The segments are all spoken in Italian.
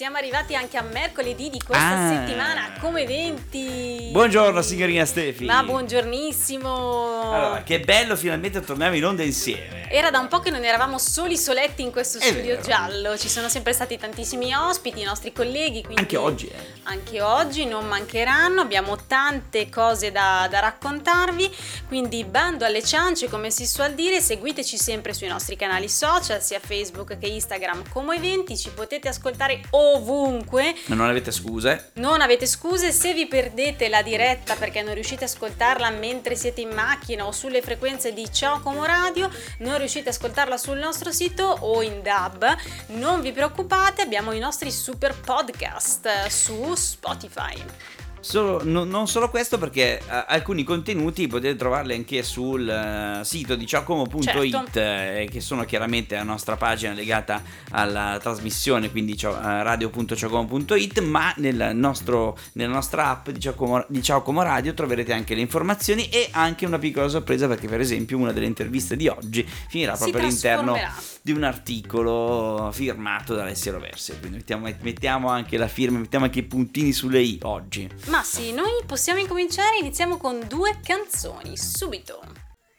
Siamo arrivati anche a mercoledì di questa Ah. settimana come eventi. Buongiorno signorina Stefi. Ma buongiornissimo. Allora, che bello finalmente torniamo in onda insieme. Era da un po' che non eravamo soli soletti in questo È studio vero. giallo, ci sono sempre stati tantissimi ospiti, i nostri colleghi. Quindi Anche oggi, eh. Anche oggi non mancheranno, abbiamo tante cose da, da raccontarvi, quindi bando alle ciance come si suol dire, seguiteci sempre sui nostri canali social, sia Facebook che Instagram come eventi, ci potete ascoltare ovunque, Ma non avete scuse? non avete scuse se vi perdete la diretta perché non riuscite a ascoltarla mentre siete in macchina o sulle frequenze di Ciao Como Radio, non riuscite a ascoltarla sul nostro sito o in DAB, non vi preoccupate, abbiamo i nostri super podcast su Spotify. Solo- no- non solo questo perché eh, alcuni contenuti potete trovarli anche sul eh, sito di ciaocomo.it Certo. eh, che sono chiaramente la nostra pagina legata alla trasmissione quindi cio- eh, radio.ciaocomo.it ma nel nostro, nella nostra app di Ciao, Como, di Ciao Como Radio troverete anche le informazioni e anche una piccola sorpresa perché per esempio una delle interviste di oggi finirà Si proprio all'interno di un articolo firmato da Alessio Roversi. Quindi mettiamo, mettiamo anche la firma mettiamo anche i puntini sulle i oggi Ma sì, noi possiamo incominciare, iniziamo con due canzoni, subito.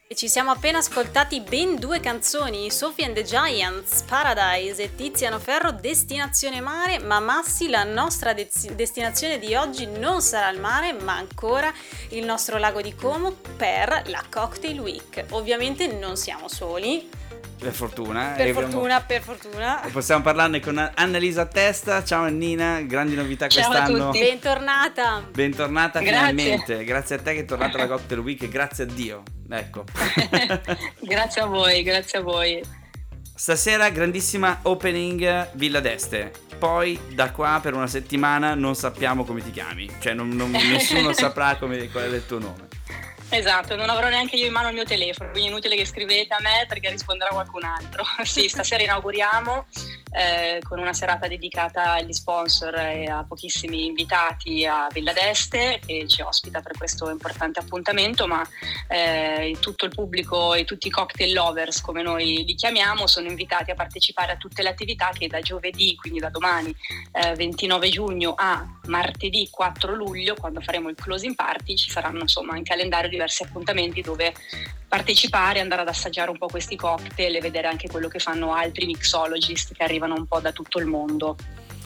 E ci siamo appena ascoltati ben due canzoni, Sophie and the Giants, Paradise e Tiziano Ferro, Destinazione Mare, ma Massi, la nostra dez- destinazione di oggi non sarà il mare, ma ancora il nostro lago di Como per la Cocktail Week. Ovviamente non siamo soli, per fortuna per E abbiamo- fortuna, per fortuna. Possiamo parlarne con Annalisa Testa. Ciao Annina, grandi novità Ciao a quest'anno. tutti. Bentornata! Bentornata Grazie. finalmente. Grazie a te che è tornata alla Cocktail Week e grazie a Dio. Ecco. grazie a voi, grazie a voi. Stasera grandissima opening Villa d'Este. Poi da qua per una settimana non sappiamo come ti chiami. Cioè non- non- nessuno saprà come, qual è il tuo nome. Esatto, non avrò neanche io in mano il mio telefono, quindi è inutile che scrivete a me perché risponderà qualcun altro. sì, stasera inauguriamo eh, con una serata dedicata agli sponsor e a pochissimi invitati a Villa d'Este che ci ospita per questo importante appuntamento, ma eh, tutto il pubblico e tutti i cocktail lovers, come noi li chiamiamo, sono invitati a partecipare a tutte le attività che da giovedì, quindi da domani eh, 29 giugno a martedì 4 luglio, quando faremo il closing party, ci saranno insomma in calendario diversi appuntamenti dove partecipare, andare ad assaggiare un po' questi cocktail e vedere anche quello che fanno altri mixologist che arrivano un po' da tutto il mondo.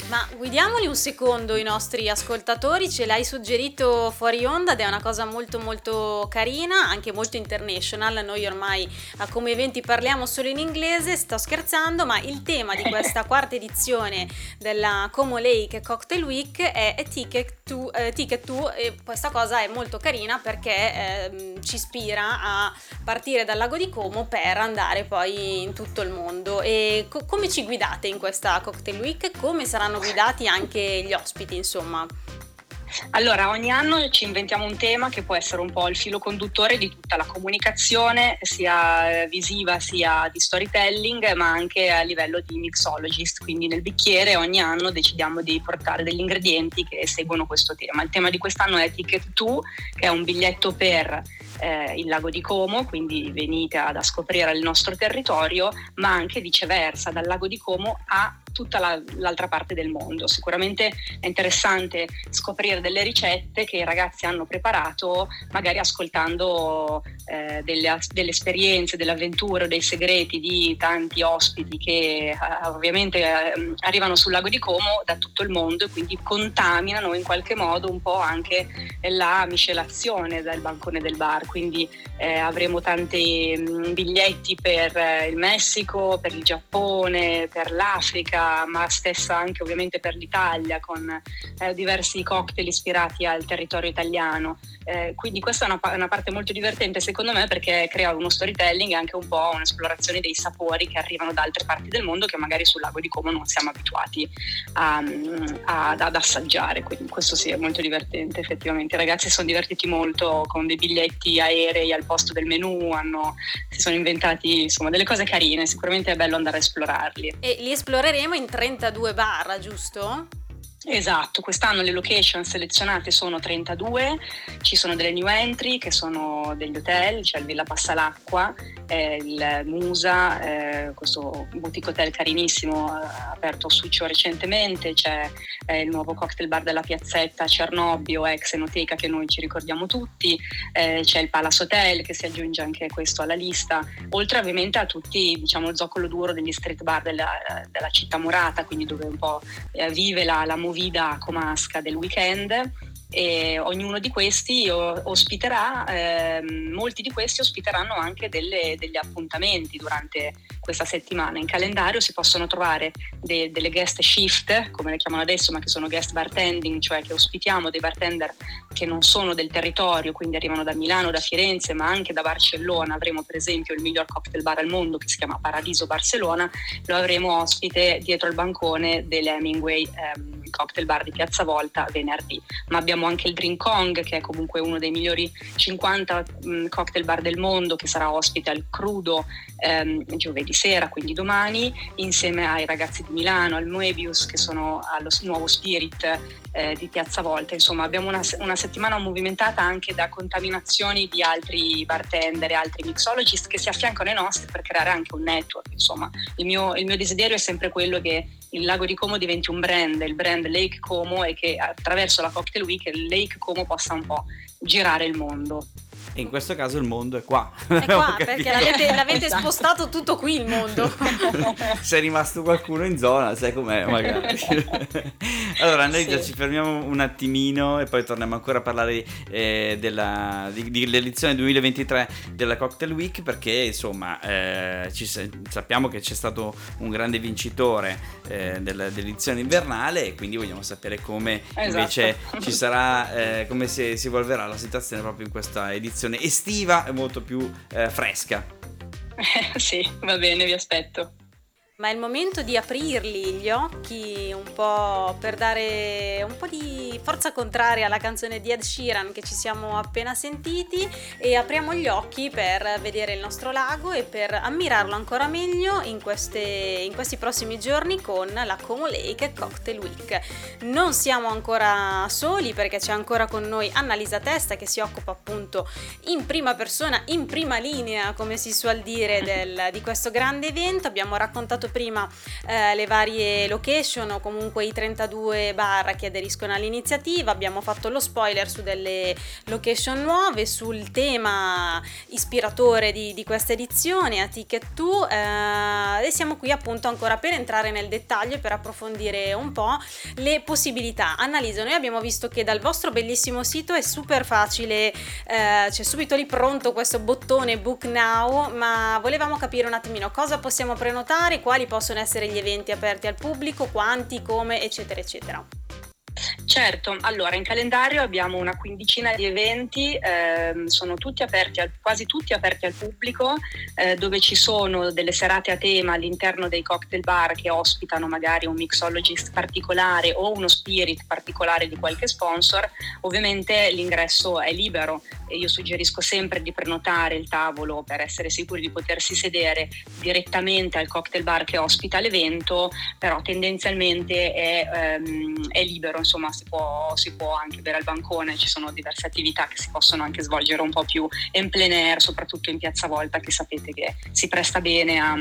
Ma guidiamoli un secondo i nostri ascoltatori, ce l'hai suggerito fuori onda ed è una cosa molto molto carina, anche molto international, noi ormai a come eventi parliamo solo in inglese, sto scherzando, ma il tema di questa quarta edizione della Como Lake Cocktail Week è Ticket to, eh, ticket to e questa cosa è molto carina perché ehm, ci ispira a partire dal lago di Como per andare poi in tutto il mondo. E co- come ci guidate in questa Cocktail Week? Come saranno guidati anche gli ospiti, insomma? Allora, ogni anno ci inventiamo un tema che può essere un po' il filo conduttore di tutta la comunicazione, sia eh, visiva sia di storytelling, ma anche a livello di mixologist. Quindi nel bicchiere ogni anno decidiamo di portare degli ingredienti che seguono questo tema. Il tema di quest'anno è Ticket 2, che è un biglietto per eh, il lago di Como, quindi venite ad a scoprire il nostro territorio, ma anche viceversa, dal lago di Como a tutta la- l'altra parte del mondo. Sicuramente è interessante scoprire delle ricette che i ragazzi hanno preparato, magari ascoltando eh, delle, delle esperienze, delle avventure, dei segreti di tanti ospiti che eh, ovviamente eh, arrivano sul lago di Como da tutto il mondo e quindi contaminano in qualche modo un po' anche la miscelazione del bancone del bar. Quindi eh, avremo tanti mm, biglietti per eh, il Messico, per il Giappone, per l'Africa, ma stessa anche ovviamente per l'Italia con eh, diversi cocktail ispirati al territorio italiano. Eh, quindi questa è una, una parte molto divertente secondo me perché crea uno storytelling e anche un po' un'esplorazione dei sapori che arrivano da altre parti del mondo che magari sul lago di Como non siamo abituati a- a- ad assaggiare. Quindi questo sì è molto divertente effettivamente. I ragazzi sono divertiti molto con dei biglietti aerei al posto del menù, hanno- si sono inventati insomma delle cose carine, sicuramente è bello andare a esplorarli. E li esploreremo in 32 bar, giusto? Esatto, quest'anno le location selezionate sono 32, ci sono delle new entry che sono degli hotel, c'è cioè il Villa Passalacqua, eh, il Musa, eh, questo boutique hotel carinissimo eh, aperto a Succio recentemente, c'è eh, il nuovo cocktail bar della piazzetta Cernobbio, ex enoteca che noi ci ricordiamo tutti, c'è il Palace Hotel che si aggiunge anche questo alla lista, oltre ovviamente a tutti diciamo, il zoccolo duro degli street bar della, della città murata, quindi dove un po' vive la, la movida comasca del weekend e ognuno di questi ospiterà, eh, molti di questi ospiteranno anche delle, degli appuntamenti durante questa settimana. In calendario si possono trovare de, delle guest shift, come le chiamano adesso, ma che sono guest bartending, cioè che ospitiamo dei bartender che non sono del territorio, quindi arrivano da Milano, da Firenze, ma anche da Barcellona. Avremo per esempio il miglior cocktail bar al mondo che si chiama Paradiso Barcellona, lo avremo ospite dietro il bancone dell'Hemingway ehm, Cocktail Bar di Piazza Volta venerdì. Ma abbiamo anche il Drink Kong, che è comunque uno dei migliori 50 mh, mm, cocktail bar del mondo, che sarà ospite al crudo ehm, giovedì sera, quindi domani, insieme ai ragazzi di Milano, al Moebius, che sono allo nuovo Spirit eh, di Piazza Volta. Insomma, abbiamo una, una, settimana movimentata anche da contaminazioni di altri bartender e altri mixologist che si affiancano ai nostri per creare anche un network. Insomma, il mio, il mio desiderio è sempre quello che il lago di Como diventi un brand, il brand Lake Como e che attraverso la Cocktail Week Lake Como possa un po' girare il mondo. E in questo caso il mondo è qua. È qua perché l'avete, l'avete esatto. spostato tutto qui il mondo. Se è rimasto qualcuno in zona, sai com'è magari. allora noi sì. già ci fermiamo un attimino e poi torniamo ancora a parlare eh, della, di, dell'edizione 2023 della Cocktail Week perché insomma eh, ci, sappiamo che c'è stato un grande vincitore eh, dell'edizione invernale e quindi vogliamo sapere come esatto. invece ci sarà, eh, come si, si evolverà la situazione proprio in questa edizione versione estiva e molto più eh, fresca. sì, va bene, vi aspetto. Ma è il momento di aprirli gli occhi un po' per dare un po' di forza contraria alla canzone di Ed Sheeran che ci siamo appena sentiti e apriamo gli occhi per vedere il nostro lago e per ammirarlo ancora meglio in, queste, in questi prossimi giorni con la Como Lake Cocktail Week. Non siamo ancora soli perché c'è ancora con noi Annalisa Testa che si occupa appunto in prima persona, in prima linea come si suol dire del, di questo grande evento. Abbiamo raccontato citato prima eh, le varie location o comunque i 32 bar che aderiscono all'iniziativa, abbiamo fatto lo spoiler su delle location nuove, sul tema ispiratore di, di questa edizione, a Ticket 2 eh, e siamo qui appunto ancora per entrare nel dettaglio e per approfondire un po' le possibilità. Annalisa, noi abbiamo visto che dal vostro bellissimo sito è super facile, eh, c'è subito lì pronto questo bottone Book Now, ma volevamo capire un attimino cosa possiamo prenotare, quali quali possono essere gli eventi aperti al pubblico, quanti, come, eccetera, eccetera. Certo, allora in calendario abbiamo una quindicina di eventi, ehm, sono tutti aperti al, quasi tutti aperti al pubblico, eh, dove ci sono delle serate a tema all'interno dei cocktail bar che ospitano magari un mixologist particolare o uno spirit particolare di qualche sponsor. Ovviamente l'ingresso è libero e io suggerisco sempre di prenotare il tavolo per essere sicuri di potersi sedere direttamente al cocktail bar che ospita l'evento, però tendenzialmente è, ehm, è libero insomma si può, si può, anche bere al bancone, ci sono diverse attività che si possono anche svolgere un po' più in plein air, soprattutto in Piazza Volta che sapete che si presta bene a,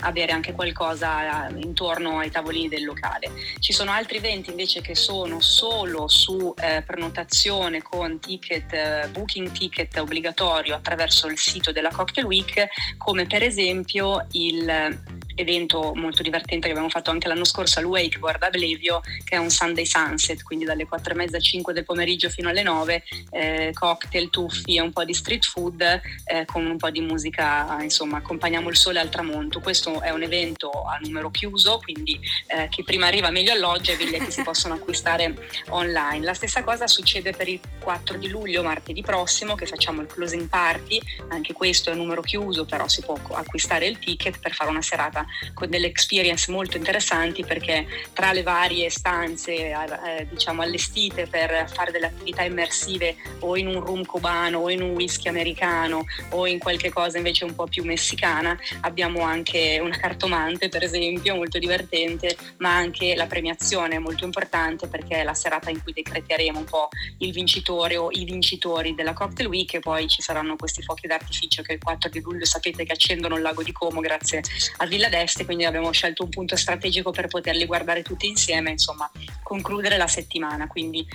a bere anche qualcosa intorno ai tavolini del locale. Ci sono altri eventi invece che sono solo su eh, prenotazione con ticket, eh, booking ticket obbligatorio attraverso il sito della Cocktail Week, come per esempio il evento molto divertente che abbiamo fatto anche l'anno scorso al Wakeboard a Blevio, che è un Sunday Sunset, quindi dalle 4 e mezza 5 del pomeriggio fino alle 9, eh, cocktail, tuffi e un po' di street food eh, con un po' di musica, insomma, accompagniamo il sole al tramonto. Questo è un evento a numero chiuso, quindi eh, chi prima arriva meglio alloggia, i biglietti si possono acquistare online. La stessa cosa succede per il 4 di luglio, martedì prossimo, che facciamo il closing party, anche questo è a numero chiuso, però si può acquistare il ticket per fare una serata con delle experience molto interessanti perché tra le varie stanze eh, diciamo allestite per fare delle attività immersive o in un room cubano o in un whisky americano o in qualche cosa invece un po' più messicana abbiamo anche una cartomante per esempio molto divertente ma anche la premiazione molto importante perché è la serata in cui decreteremo un po' il vincitore o i vincitori della Cocktail Week e poi ci saranno questi fuochi d'artificio che il 4 di luglio sapete che accendono il lago di Como grazie a Villa d'Este, quindi abbiamo scelto un punto strategico per poterli guardare tutti insieme, insomma, concludere la settimana. Quindi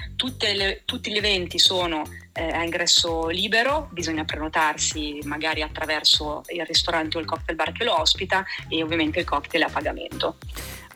le, tutti gli eventi sono eh, a ingresso libero, bisogna prenotarsi magari attraverso il ristorante o il cocktail bar che lo ospita e ovviamente il cocktail a pagamento.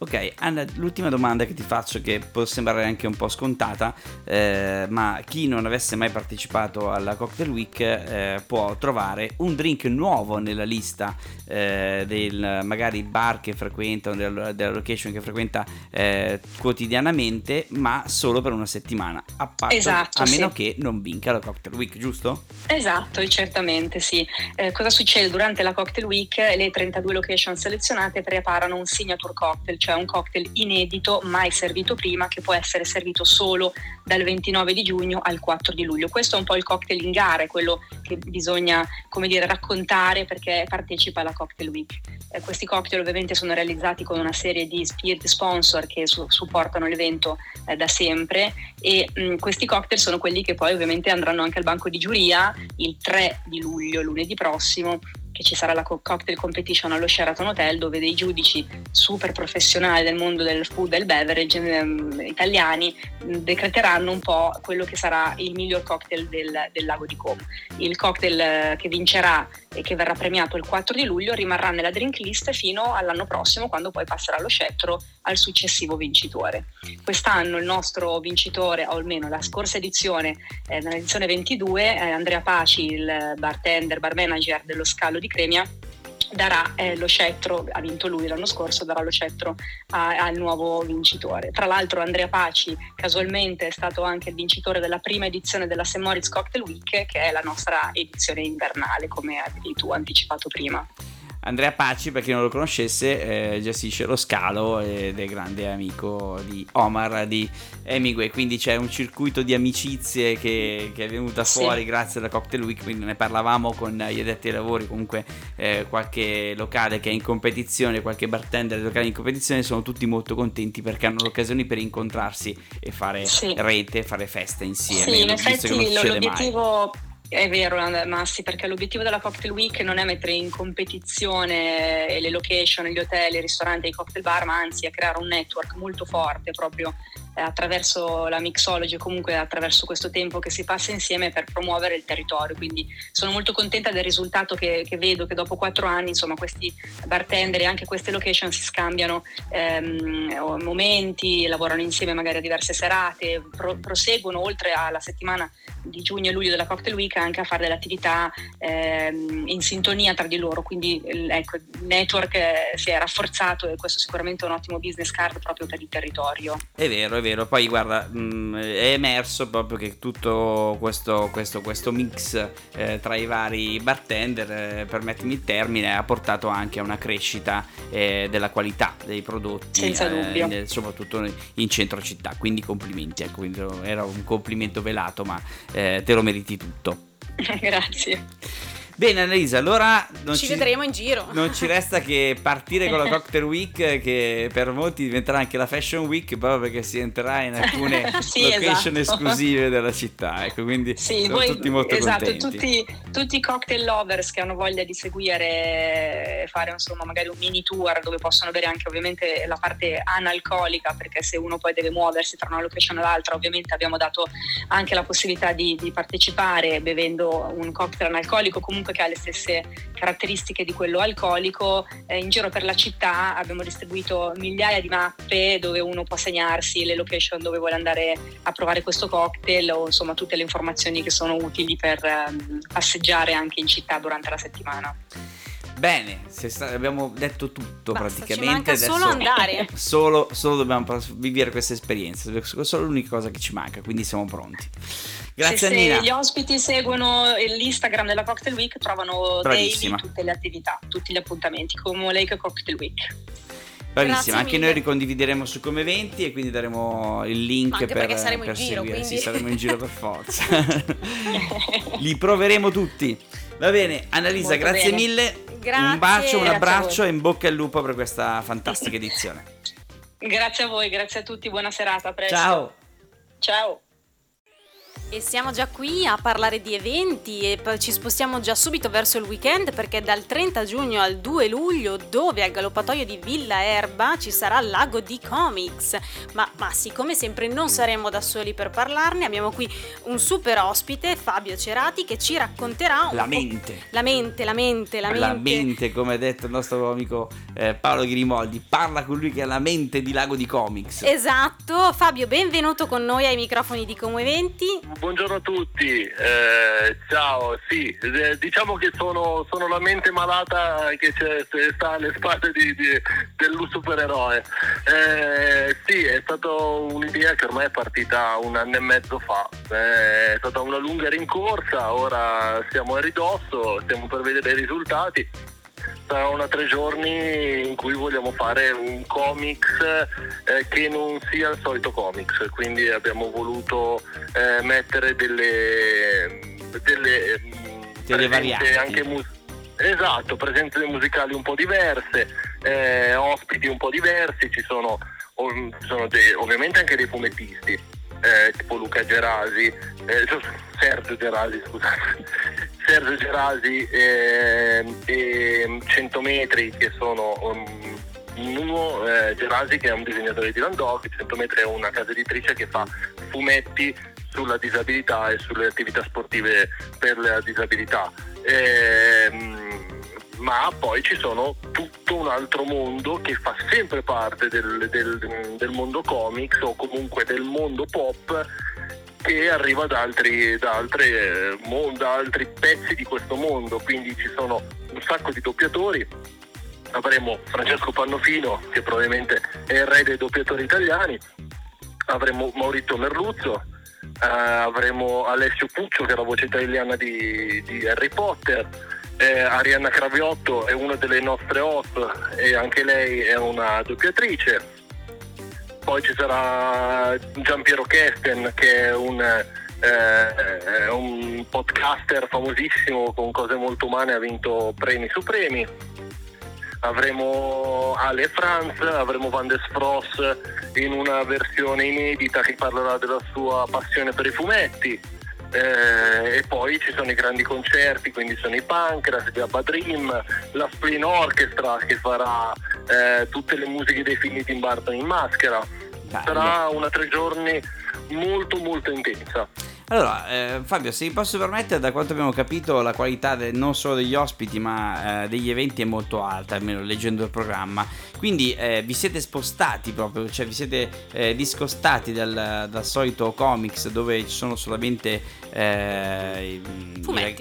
Ok, Anna, l'ultima domanda che ti faccio, che può sembrare anche un po' scontata, eh, ma chi non avesse mai partecipato alla Cocktail Week eh, può trovare un drink nuovo nella lista eh, del magari bar che frequenta o della, della location che frequenta eh, quotidianamente, ma solo per una settimana, a, patto, esatto, a meno sì. che non vinca la Cocktail Week, giusto? Esatto, certamente sì. Eh, cosa succede durante la Cocktail Week? Le 32 location selezionate preparano un signature cocktail, cioè un cocktail inedito mai servito prima che può essere servito solo dal 29 di giugno al 4 di luglio. Questo è un po' il cocktail in gara, quello che bisogna come dire, raccontare perché partecipa alla Cocktail Week. Eh, questi cocktail ovviamente sono realizzati con una serie di spirit sponsor che su- supportano l'evento eh, da sempre e mh, questi cocktail sono quelli che poi ovviamente andranno anche al banco di giuria il 3 di luglio, lunedì prossimo, che ci sarà la cocktail competition allo Sheraton Hotel dove dei giudici super professionali del mondo del food e del beverage ehm, italiani decreteranno un po' quello che sarà il miglior cocktail del, del lago di Como. Il cocktail eh, che vincerà e che verrà premiato il 4 di luglio rimarrà nella drink list fino all'anno prossimo quando poi passerà lo scettro al successivo vincitore. Quest'anno il nostro vincitore, o almeno la scorsa edizione, eh, nell'edizione 22, eh, Andrea Paci, il bartender, bar manager dello Scalo di Cremia, darà eh, lo scettro, ha vinto lui l'anno scorso, darà lo scettro al nuovo vincitore. Tra l'altro Andrea Paci casualmente è stato anche il vincitore della prima edizione della St. Moritz Cocktail Week, che è la nostra edizione invernale, come avevi tu anticipato prima. Andrea Paci, per chi non lo conoscesse, eh, gestisce lo scalo ed è grande amico di Omar di Hemingway, quindi c'è un circuito di amicizie che, che è venuta fuori sì. grazie alla Cocktail Week, quindi ne parlavamo con gli addetti ai lavori, comunque eh, qualche locale che è in competizione, qualche bartender locale in competizione, sono tutti molto contenti perché hanno l'occasione per incontrarsi e fare sì. rete, fare feste insieme. Sì, in effetti l'obiettivo... Mai è vero Massi, perché l'obiettivo della Cocktail Week non è mettere in competizione le location, gli hotel, i ristoranti e i cocktail bar, ma anzi è creare un network molto forte proprio eh, attraverso la mixology comunque attraverso questo tempo che si passa insieme per promuovere il territorio. Quindi sono molto contenta del risultato che, che vedo, che dopo quattro anni insomma, questi bartender e anche queste location si scambiano ehm, momenti, lavorano insieme magari a diverse serate, pro, proseguono oltre alla settimana di giugno e luglio della Cocktail Week anche a fare delle attività ehm, in sintonia tra di loro. Quindi ecco, il network eh, si è rafforzato e questo sicuramente è un ottimo business card proprio per il territorio. È vero, è vero. Poi guarda, mh, mm, è emerso proprio che tutto questo, questo, questo mix eh, tra i vari bartender, eh, permettimi il termine, ha portato anche a una crescita eh, della qualità dei prodotti, Senza eh, dubbio. Nel, soprattutto in centro città. Quindi complimenti, ecco, quindi era un complimento velato, ma eh, te lo meriti tutto. Grazie. Bene Annalisa, allora ci, ci, vedremo in giro. Non ci resta che partire con la Cocktail Week che per molti diventerà anche la Fashion Week proprio perché si entrerà in alcune sì, location esatto. esclusive della città. Ecco, quindi sì, sono voi, tutti molto esatto, contenti. Tutti, tutti i cocktail lovers che hanno voglia di seguire fare insomma magari un mini tour dove possono avere anche ovviamente la parte analcolica perché se uno poi deve muoversi tra una location e l'altra ovviamente abbiamo dato anche la possibilità di, di partecipare bevendo un cocktail analcolico comunque comunque che ha le stesse caratteristiche di quello alcolico. Eh, in giro per la città abbiamo distribuito migliaia di mappe dove uno può segnarsi le location dove vuole andare a provare questo cocktail o insomma tutte le informazioni che sono utili per eh, passeggiare anche in città durante la settimana. Bene, sta- abbiamo detto tutto Basta, praticamente. Ci manca solo andare. Solo, solo dobbiamo vivere questa esperienza. È solo l'unica cosa che ci manca, quindi siamo pronti. Grazie se, Annina. Se gli ospiti seguono l'Instagram della Cocktail Week trovano Bravissima. daily tutte le attività, tutti gli appuntamenti come Lake Cocktail Week. Bravissima, anche noi ricondivideremo su Come Eventi e quindi daremo il link anche per, saremo in per giro, quindi. Sì, saremo in giro per forza. Li proveremo tutti. Va bene, Annalisa, Molto grazie bene. mille. Grazie. Un bacio, un abbraccio e in bocca al lupo per questa fantastica edizione. Grazie a voi, grazie a tutti, buona serata, a presto. Ciao. Ciao. E siamo già qui a parlare di eventi e ci spostiamo già subito verso il weekend perché dal 30 giugno al 2 luglio dove al galoppatoio di Villa Erba ci sarà Lago di Comics. Ma, ma sì, come sempre non saremo da soli per parlarne, abbiamo qui un super ospite, Fabio Cerati, che ci racconterà La mente. La mente, la mente, la mente. La mente, come ha detto il nostro amico eh, Paolo Grimoldi, parla con lui che ha la mente di Lago di Comics. Esatto, Fabio, benvenuto con noi ai microfoni di Como Eventi. Buongiorno a tutti, eh, ciao, sì, eh, diciamo che sono, sono la mente malata che sta alle spalle di, di- del supereroe. Eh, sì, è stata un'idea che ormai è partita un anno e mezzo fa, Eh, è stata una lunga rincorsa, ora siamo a ridosso, stiamo per vedere i risultati. Sarà una tre giorni in cui vogliamo fare un comics eh, che non sia il solito comics, quindi abbiamo voluto eh, mettere delle, delle, mm, Delle varianti. anche mus- esatto, presenze musicali un po' diverse, eh, ospiti un po' diversi, ci sono, ov- ci sono dei- ovviamente anche dei fumettisti, eh, tipo Luca Gerasi, eh, Sergio Gerasi, scusate. Sergio Gerasi eh, e 100 metri che sono um, uno eh, Gerasi che è un disegnatore di Landowski, 100 metri è una casa editrice che fa fumetti sulla disabilità e sulle attività sportive per la disabilità. Ehm, ma poi ci sono tutto un altro mondo che fa sempre parte del, del- del mondo comics o comunque del mondo pop che arriva da altri, da, altre, da altri pezzi di questo mondo, quindi ci sono un sacco di doppiatori. Avremo Francesco Pannofino, che probabilmente è il re dei doppiatori italiani, avremo Maurizio Merluzzo, eh, avremo Alessio Puccio, che è la voce italiana di, di Harry Potter, eh, Arianna Craviotto è una delle nostre host e anche lei è una doppiatrice poi ci sarà Giampiero Kesten che è un, eh, un podcaster famosissimo con cose molto umane, ha vinto premi su premi. Avremo Ale Franz, avremo Van der Spross in una versione inedita che parlerà della sua passione per i fumetti. Eh, e poi ci sono i grandi concerti, quindi sono i Pancras, gli Abba Dream, la Spleen Orchestra che farà eh, tutte le musiche dei film di in maschera. Sarà una tre giorni molto molto intensa. Allora, eh, Fabio, se mi posso permettere, da quanto abbiamo capito, la qualità de- non solo degli ospiti, ma eh, degli eventi è molto alta, almeno leggendo il programma. Quindi eh, vi siete spostati proprio, cioè vi siete eh, discostati dal, dal solito comics dove ci sono solamente eh, i,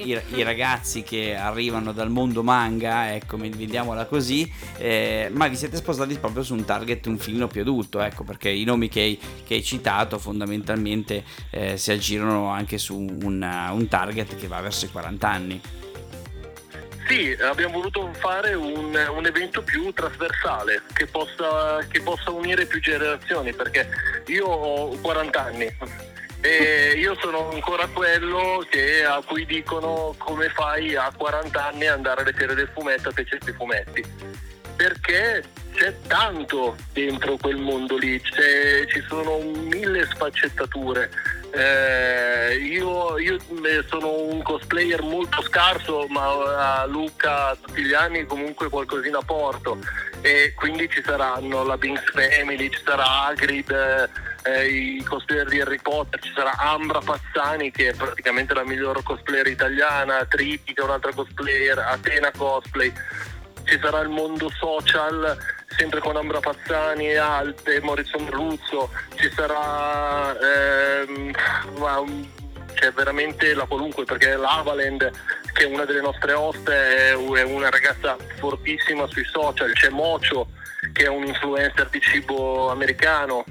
i- i- i ragazzi che arrivano dal mondo manga, ecco, vediamola così, eh, ma vi siete spostati proprio su un target un filino più adulto, ecco, perché i nomi che hai, che hai citato fondamentalmente eh, si aggirano anche su un, un target che va verso i 40 anni. Sì, abbiamo voluto fare un, un evento più trasversale che possa, che possa unire più generazioni perché io ho 40 anni e io sono ancora quello che, a cui dicono come fai a 40 anni ad andare alle fiere del fumetto a te certi fumetti perché c'è tanto dentro quel mondo lì, c'è- ci sono mille sfaccettature. Eh, io, io, sono un cosplayer molto scarso, ma a Luca tutti gli anni comunque qualcosina porto. E quindi ci saranno la Binks Family, ci sarà Hagrid, eh, eh, i cosplayer di Harry Potter, ci sarà Ambra Pazzani che è praticamente la miglior cosplayer italiana, Trippi che è un'altra cosplayer, Atena Cosplay. Ci sarà il mondo social sempre con Ambra Pazzani e Alte, Maurizio Merluzzo, ci sarà ehm, um, c'è veramente la qualunque perché l'Avaland che è una delle nostre host è una ragazza fortissima sui social, c'è Mocio che è un influencer di cibo americano.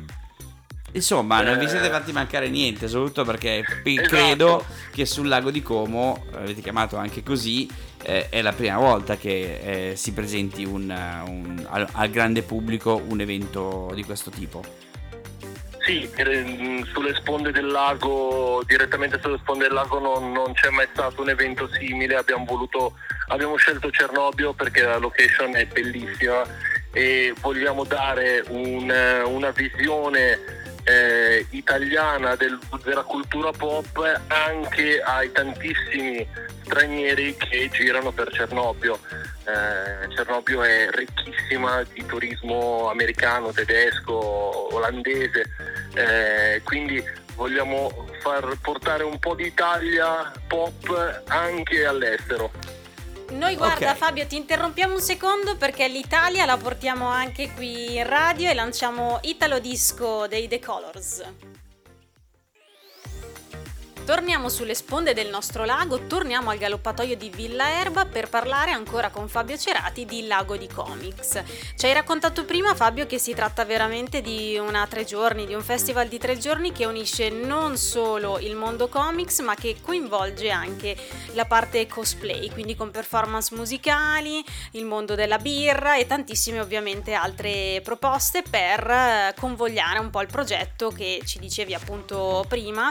Insomma, non vi eh. siete fatti mancare niente, soprattutto perché esatto. credo che sul lago di Como, avete chiamato anche così, eh, è la prima volta che eh, si presenti un, un, al, al grande pubblico un evento di questo tipo. Sì, mm, sulle sponde del lago, direttamente sulle sponde del lago non, non c'è mai stato un evento simile, abbiamo, voluto, abbiamo scelto Cernobbio perché la location è bellissima e vogliamo dare un, una visione eh, italiana del, della cultura pop anche ai tantissimi stranieri che girano per Cernobbio. Eh, Cernobbio è ricchissima di turismo americano, tedesco, olandese, eh, quindi vogliamo far portare un po' d'Italia pop anche all'estero. Noi guarda okay. Fabio ti interrompiamo un secondo perché l'Italia la portiamo anche qui in radio e lanciamo Italo Disco dei The Colors. Torniamo sulle sponde del nostro lago, torniamo al galoppatoio di Villa Erba per parlare ancora con Fabio Cerati di Lago di Comics. Ci hai raccontato prima Fabio che si tratta veramente di una tre giorni, di un festival di tre giorni che unisce non solo il mondo comics ma che coinvolge anche la parte cosplay, quindi con performance musicali, il mondo della birra e tantissime ovviamente altre proposte per eh, convogliare un po' il progetto che ci dicevi appunto prima.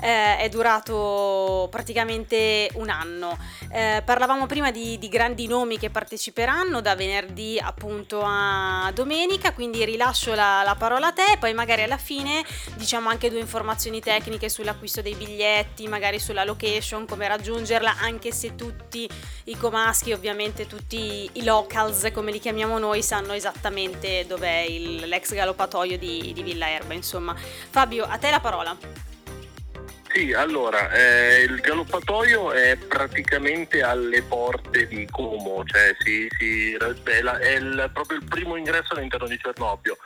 Eh, è durato praticamente un anno. Eh, parlavamo prima di, di, grandi nomi che parteciperanno da venerdì appunto a domenica, quindi rilascio la, la parola a te poi magari alla fine diciamo anche due informazioni tecniche sull'acquisto dei biglietti, magari sulla location, come raggiungerla, anche se tutti i comaschi, ovviamente tutti i locals come li chiamiamo noi, sanno esattamente dov'è il, l'ex galoppatoio di, di Villa Erba. Insomma, Fabio, a te la parola. Sì, allora, eh, il galoppatoio è praticamente alle porte di Como, cioè si, si, è, la, è il, proprio il primo ingresso all'interno di Cernobbio.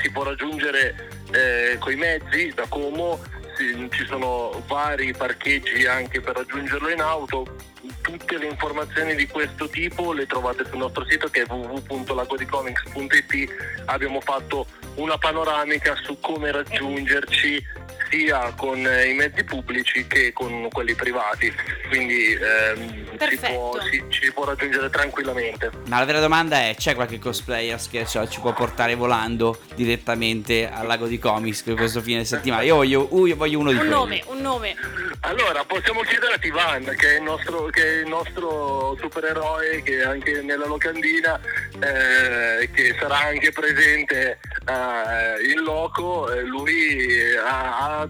Si può raggiungere eh, coi mezzi da Como, si, ci sono vari parcheggi anche per raggiungerlo in auto. Tutte le informazioni di questo tipo le trovate sul nostro sito che è www.lagodicomics.it. Abbiamo fatto una panoramica su come raggiungerci sia con i mezzi pubblici che con quelli privati, quindi ehm, si, può, si, ci può raggiungere tranquillamente. Ma la vera domanda è, c'è qualche cosplayer che cioè, ci può portare volando direttamente al lago di comics questo fine settimana? Io voglio, uh, io voglio uno di un quelli. nome, un nome. Allora, possiamo chiedere a Tivan, che è il nostro, che è il nostro supereroe, che è anche nella locandina, eh, che sarà anche presente eh, in loco. Eh, lui ha, ha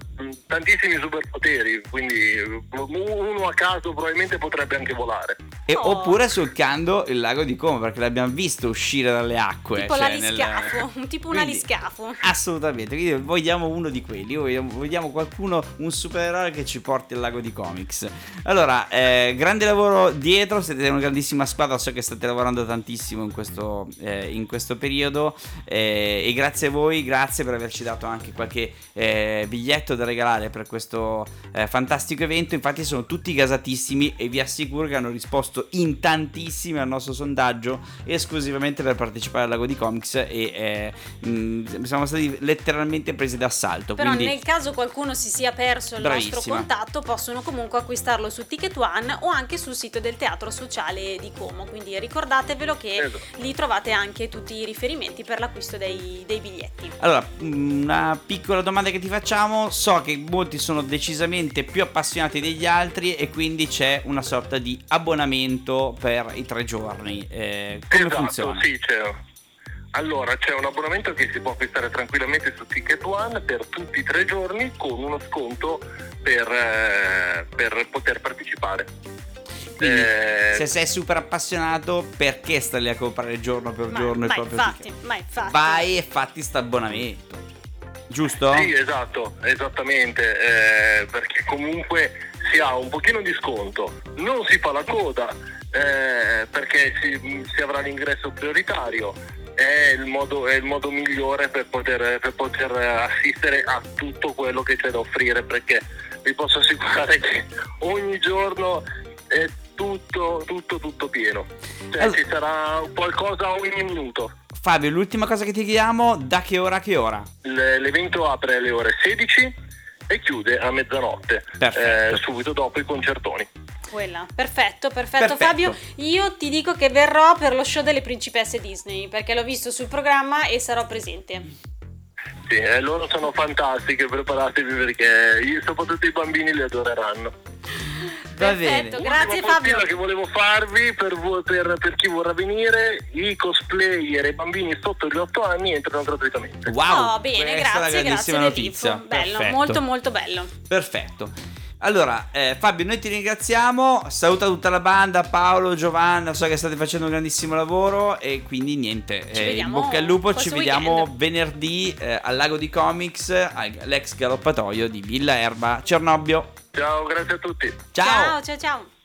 tantissimi superpoteri, quindi uno a caso probabilmente potrebbe anche volare. E, oh. Oppure solcando il lago di Como, perché l'abbiamo visto uscire dalle acque. Tipo cioè l'aliscafo, nel... tipo un quindi, aliscafo. Assolutamente, quindi vogliamo uno di quelli, vogliamo, vogliamo, qualcuno, un supereroe che ci porti al lago di comics. Allora, eh, grande lavoro dietro, siete una grandissima squadra, so che state lavorando tantissimo in questo, eh, in questo periodo eh, e grazie a voi, grazie per averci dato anche qualche eh, biglietto da regalare per questo eh, fantastico evento. Infatti sono tutti gasatissimi e vi assicuro che hanno risposto in tantissimi al nostro sondaggio esclusivamente per partecipare al Lago di Comics e eh, mh, mm, siamo stati letteralmente presi d'assalto. Però quindi... nel caso qualcuno si sia perso il Bravissima. nostro contatto possono comunque acquistarlo su Ticket One o anche sul sito del Teatro Sociale di Como. Quindi ricordatevelo che esatto. lì trovate anche tutti i riferimenti per l'acquisto dei, dei biglietti. Allora, una piccola domanda che ti facciamo. So che molti sono decisamente più appassionati degli altri e quindi c'è una sorta di abbonamento per i tre giorni. Eh, come esatto, funziona? Sì, c'è. Allora, c'è un abbonamento che si può acquistare tranquillamente su Ticket One per tutti i tre giorni con uno sconto per, eh, per poter partecipare. Quindi, eh... se sei super appassionato, perché stai lì a comprare giorno per ma, giorno ma il proprio infatti, ticket? Ma infatti. Vai e fatti questo abbonamento giusto? Sì, esatto, esattamente, eh, perché comunque si ha un pochino di sconto, non si fa la coda eh, perché si, si, avrà l'ingresso prioritario è il modo, è il modo migliore per poter, per poter assistere a tutto quello che c'è da offrire perché vi posso assicurare che ogni giorno è tutto, tutto, tutto pieno. Cioè Allora- ci sarà qualcosa ogni minuto. Fabio, l'ultima cosa che ti chiediamo, da che ora a che ora? L'evento apre alle ore 16 e chiude a mezzanotte, eh, subito dopo i concertoni. Quella. Perfetto, perfetto, Perfetto. Fabio. Io ti dico che verrò per lo show delle principesse Disney perché l'ho visto sul programma e sarò presente. Sì, eh, loro sono fantastiche, preparatevi perché io, soprattutto i bambini li adoreranno. Va Perfetto, bene. grazie Fabio. postilla che volevo farvi per, per- per chi vorrà venire, i cosplayer e i bambini sotto gli 8 anni entrano gratuitamente. Wow, oh, bene, questa è la grazie, grazie grandissima del notizia. Bello, Perfetto. molto molto bello. Perfetto. Allora, eh, Fabio, noi ti ringraziamo. Saluta tutta la banda, Paolo, Giovanna. So che state facendo un grandissimo lavoro. E quindi niente. Ci eh, in bocca al lupo. Ci vediamo weekend. venerdì eh, al Lago di Comics, all'ex galoppatoio di Villa Erba, Cernobbio. Ciao, grazie a tutti. ciao, ciao. ciao.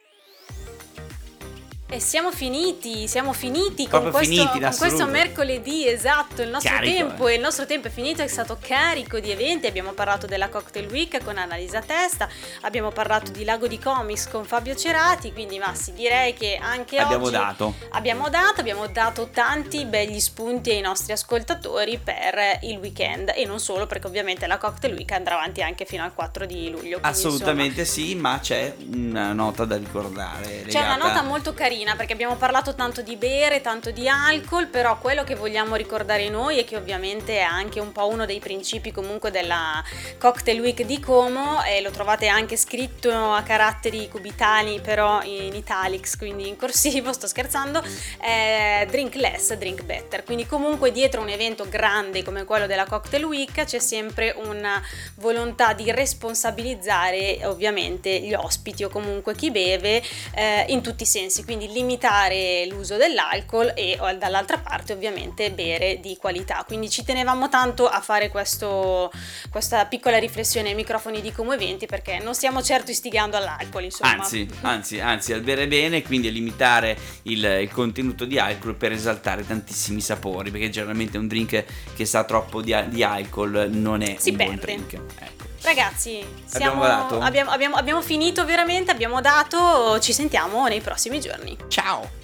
E siamo finiti, siamo finiti con, Proprio questo, finiti, in con questo mercoledì, esatto, il nostro Carico, tempo, eh. il nostro tempo è finito, è stato carico di eventi, abbiamo parlato della Cocktail Week con Annalisa Testa, abbiamo parlato di Lago di Comics con Fabio Cerati, quindi Massi direi che anche Abbiamo oggi dato. abbiamo dato, abbiamo dato tanti begli spunti ai nostri ascoltatori per il weekend e non solo perché ovviamente la Cocktail Week andrà avanti anche fino al 4 di luglio. Assolutamente sì, ma c'è una nota da ricordare. C'è una legata- nota molto carina perché abbiamo parlato tanto di bere, tanto di alcol, però quello che vogliamo ricordare noi è che ovviamente è anche un po' uno dei principi comunque della Cocktail Week di Como e lo trovate anche scritto a caratteri cubitali però in italics, quindi in corsivo, sto scherzando, è drink less, drink better. Quindi comunque dietro un evento grande come quello della Cocktail Week c'è sempre una volontà di responsabilizzare ovviamente gli ospiti o comunque chi beve eh, in tutti i sensi, quindi limitare l'uso dell'alcol e dall'altra parte ovviamente bere di qualità. Quindi ci tenevamo tanto a fare questo, questa piccola riflessione ai microfoni di Como Eventi perché non stiamo certo istigando all'alcol, insomma. Anzi, anzi, anzi, al bere bene, quindi a limitare il, il contenuto di alcol per esaltare tantissimi sapori, perché generalmente un drink che sa troppo di, di alcol non è Si un buon perde. drink. Ecco. Ragazzi, siamo- dato? abbiamo- abbiamo- abbiamo finito veramente, abbiamo dato, ci sentiamo nei prossimi giorni. Ciao!